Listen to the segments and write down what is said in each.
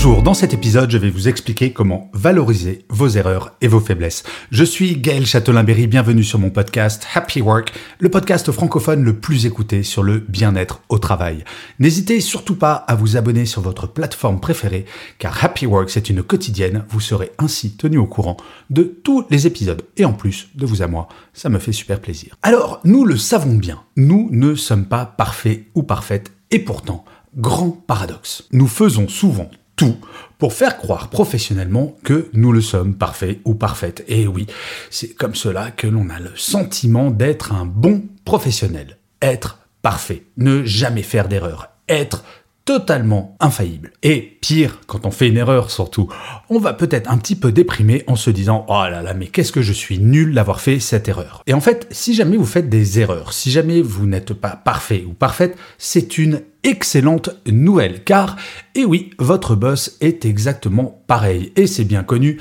Bonjour, dans cet épisode, je vais vous expliquer comment valoriser vos erreurs et vos faiblesses. Je suis Gaël Châtelain-Berry, bienvenue sur mon podcast Happy Work, le podcast francophone le plus écouté sur le bien-être au travail. N'hésitez surtout pas à vous abonner sur votre plateforme préférée, car Happy Work, c'est une quotidienne, vous serez ainsi tenu au courant de tous les épisodes. Et en plus, de vous à moi, ça me fait super plaisir. Alors, nous le savons bien, nous ne sommes pas parfaits ou parfaites, et pourtant, grand paradoxe. Nous faisons souvent tout pour faire croire professionnellement que nous le sommes parfaits ou parfaites. Et oui, c'est comme cela que l'on a le sentiment d'être un bon professionnel. Être parfait, ne jamais faire d'erreur, être totalement infaillible. Et pire, quand on fait une erreur surtout, on va peut-être un petit peu déprimer en se disant "Oh là là, mais qu'est-ce que je suis nul d'avoir fait cette erreur." Et en fait, si jamais vous faites des erreurs, si jamais vous n'êtes pas parfait ou parfaite, c'est une excellente nouvelle car et oui, votre boss est exactement pareil et c'est bien connu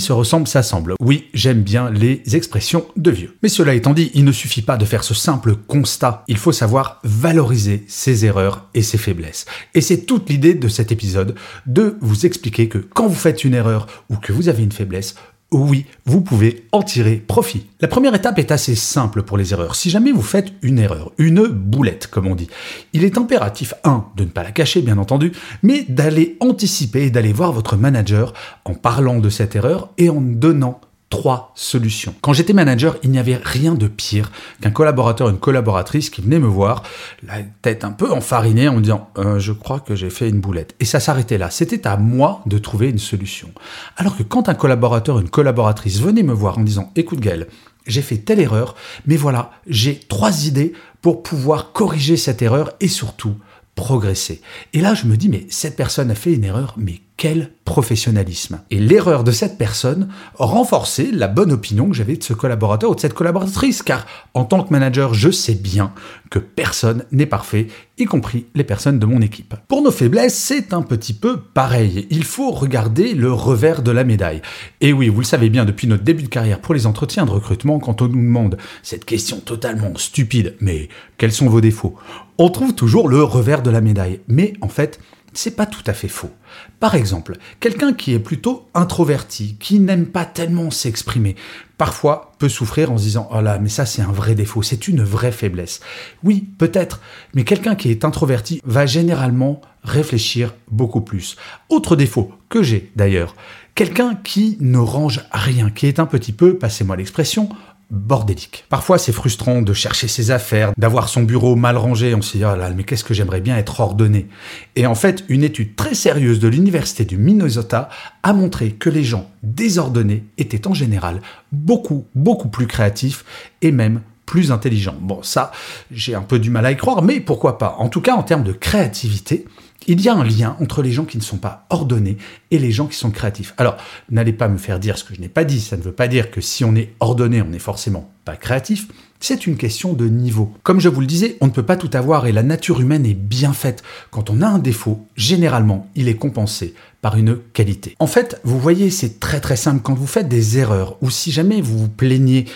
se ressemblent s'assemblent. Oui, j'aime bien les expressions de vieux. Mais cela étant dit, il ne suffit pas de faire ce simple constat, il faut savoir valoriser ses erreurs et ses faiblesses. Et c'est toute l'idée de cet épisode, de vous expliquer que quand vous faites une erreur ou que vous avez une faiblesse, oui, vous pouvez en tirer profit. La première étape est assez simple pour les erreurs. Si jamais vous faites une erreur, une boulette comme on dit, il est impératif, un, de ne pas la cacher bien entendu, mais d'aller anticiper et d'aller voir votre manager en parlant de cette erreur et en donnant trois solutions. Quand j'étais manager, il n'y avait rien de pire qu'un collaborateur, une collaboratrice qui venait me voir, la tête un peu enfarinée, en me disant euh, Je crois que j'ai fait une boulette. Et ça s'arrêtait là. C'était à moi de trouver une solution. Alors que quand un collaborateur, une collaboratrice venait me voir en disant Écoute Gaël, j'ai fait telle erreur, mais voilà, j'ai trois idées pour pouvoir corriger cette erreur et surtout progresser. Et là, je me dis, mais cette personne a fait une erreur, mais quel professionnalisme. Et l'erreur de cette personne renforçait la bonne opinion que j'avais de ce collaborateur ou de cette collaboratrice, car en tant que manager, je sais bien que personne n'est parfait, y compris les personnes de mon équipe. Pour nos faiblesses, c'est un petit peu pareil. Il faut regarder le revers de la médaille. Et oui, vous le savez bien depuis notre début de carrière pour les entretiens de recrutement, quand on nous demande cette question totalement stupide, mais quels sont vos défauts? On trouve toujours le revers de la médaille. Mais en fait, c'est pas tout à fait faux. Par exemple, quelqu'un qui est plutôt introverti, qui n'aime pas tellement s'exprimer, parfois peut souffrir en se disant Oh là, mais ça c'est un vrai défaut, c'est une vraie faiblesse. Oui, peut-être, mais quelqu'un qui est introverti va généralement réfléchir beaucoup plus. Autre défaut que j'ai d'ailleurs, quelqu'un qui ne range rien, qui est un petit peu, passez-moi l'expression, bordélique. Parfois, c'est frustrant de chercher ses affaires, d'avoir son bureau mal rangé. On se dit, oh là, mais qu'est-ce que j'aimerais bien être ordonné. Et en fait, une étude très sérieuse de l'Université du Minnesota a montré que les gens désordonnés étaient en général beaucoup, beaucoup plus créatifs et même plus intelligents. Bon, ça, j'ai un peu du mal à y croire, mais pourquoi pas. En tout cas, en termes de créativité, il y a un lien entre les gens qui ne sont pas ordonnés et les gens qui sont créatifs. Alors, n'allez pas me faire dire ce que je n'ai pas dit. Ça ne veut pas dire que si on est ordonné, on n'est forcément pas créatif. C'est une question de niveau. Comme je vous le disais, on ne peut pas tout avoir et la nature humaine est bien faite. Quand on a un défaut, généralement, il est compensé par une qualité. En fait, vous voyez, c'est très très simple. Quand vous faites des erreurs ou si jamais vous vous plaignez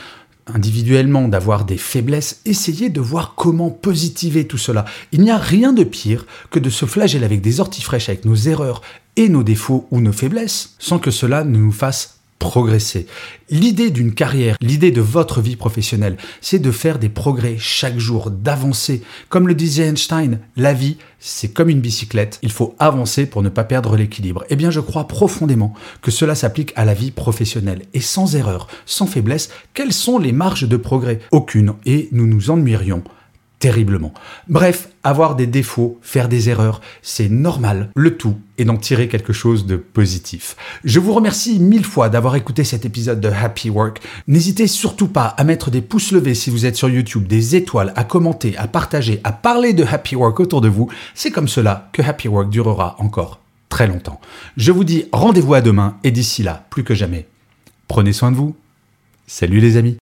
individuellement, d'avoir des faiblesses, essayez de voir comment positiver tout cela. Il n'y a rien de pire que de se flageller avec des orties fraîches avec nos erreurs et nos défauts ou nos faiblesses, sans que cela ne nous fasse progresser. L'idée d'une carrière, l'idée de votre vie professionnelle, c'est de faire des progrès chaque jour, d'avancer. Comme le disait Einstein, la vie, c'est comme une bicyclette, il faut avancer pour ne pas perdre l'équilibre. Eh bien, je crois profondément que cela s'applique à la vie professionnelle. Et sans erreur, sans faiblesse, quelles sont les marges de progrès? Aucune, et nous nous ennuierions terriblement. Bref, avoir des défauts, faire des erreurs, c'est normal. Le tout est d'en tirer quelque chose de positif. Je vous remercie mille fois d'avoir écouté cet épisode de Happy Work. N'hésitez surtout pas à mettre des pouces levés si vous êtes sur YouTube, des étoiles, à commenter, à partager, à parler de Happy Work autour de vous. C'est comme cela que Happy Work durera encore très longtemps. Je vous dis rendez-vous à demain et d'ici là, plus que jamais, prenez soin de vous. Salut les amis